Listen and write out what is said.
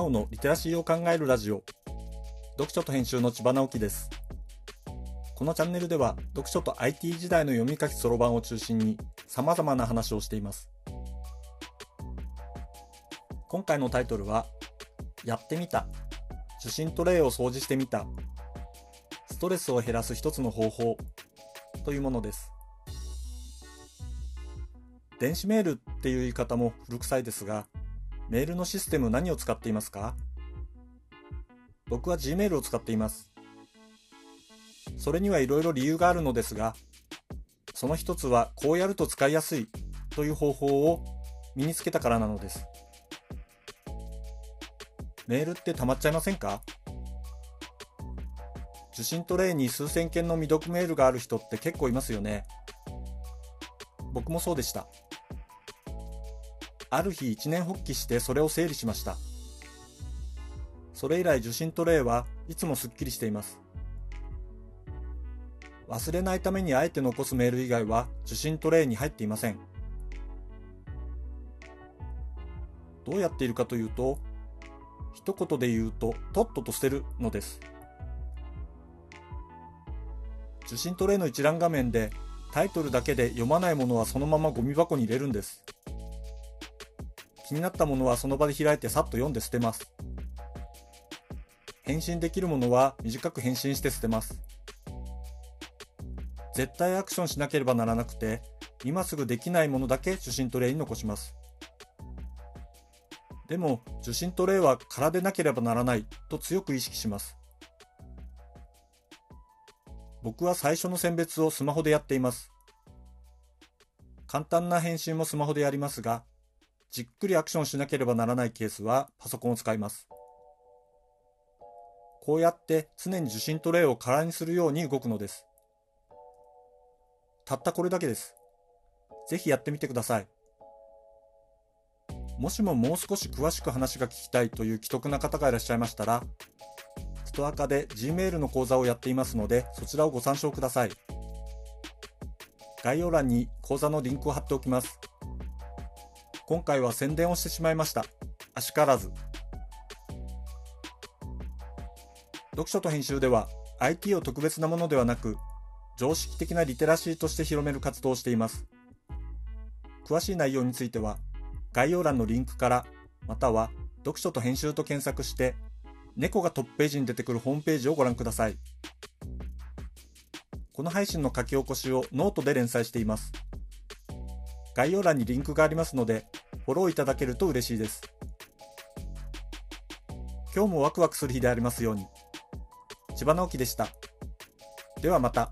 直のリテラシーを考えるラジオ。読書と編集の千葉直樹です。このチャンネルでは読書と IT 時代の読み書きそろばんを中心に様々な話をしています。今回のタイトルはやってみた。受信トレイを掃除してみた。ストレスを減らす一つの方法。というものです。電子メールっていう言い方も古臭いですがメールのシステム何を使っていますか？僕は Gmail を使っています。それにはいろいろ理由があるのですがその一つはこうやると使いやすいという方法を身につけたからなのです。メールって溜まっちゃいませんか？受信トレイに数千件の未読メールがある人って結構いますよね。僕もそうでした。ある日一年発起してそれを整理しました。それ以来受信トレイはいつもすっきりしています。忘れないためにあえて残すメール以外は受信トレイに入っていません。どうやっているかというと一言で言うととっとと捨てるのです。受信トレイの一覧画面でタイトルだけで読まないものはそのままゴミ箱に入れるんです。気になったものはその場で開いてさっと読んで捨てます。返信できるものは短く返信して捨てます。絶対アクションしなければならなくて、今すぐできないものだけ受信トレイに残します。でも、受信トレイは空でなければならないと強く意識します。僕は最初の選別をスマホでやっています。簡単な返信もスマホでやりますが、じっくりアクションしなければならないケースはパソコンを使います。こうやって常に受信トレイを空にするように動くのです。たったこれだけです。ぜひやってみてください。もしももう少し詳しく話が聞きたいという既得な方がいらっしゃいましたら、ストア化で Gmail の講座をやっていますので、そちらをご参照ください。概要欄に講座のリンクを貼っておきます。今回は宣伝をしてしまいました。あしからず。読書と編集では IT を特別なものではなく、常識的なリテラシーとして広める活動をしています。詳しい内容については、概要欄のリンクから、または読書と編集と検索して、猫がトップページに出てくるホームページをご覧ください。この配信の書き起こしをノートで連載しています。概要欄にリンクがありますので、フォローいただけると嬉しいです。今日もワクワクする日でありますように。千葉直樹でした。ではまた。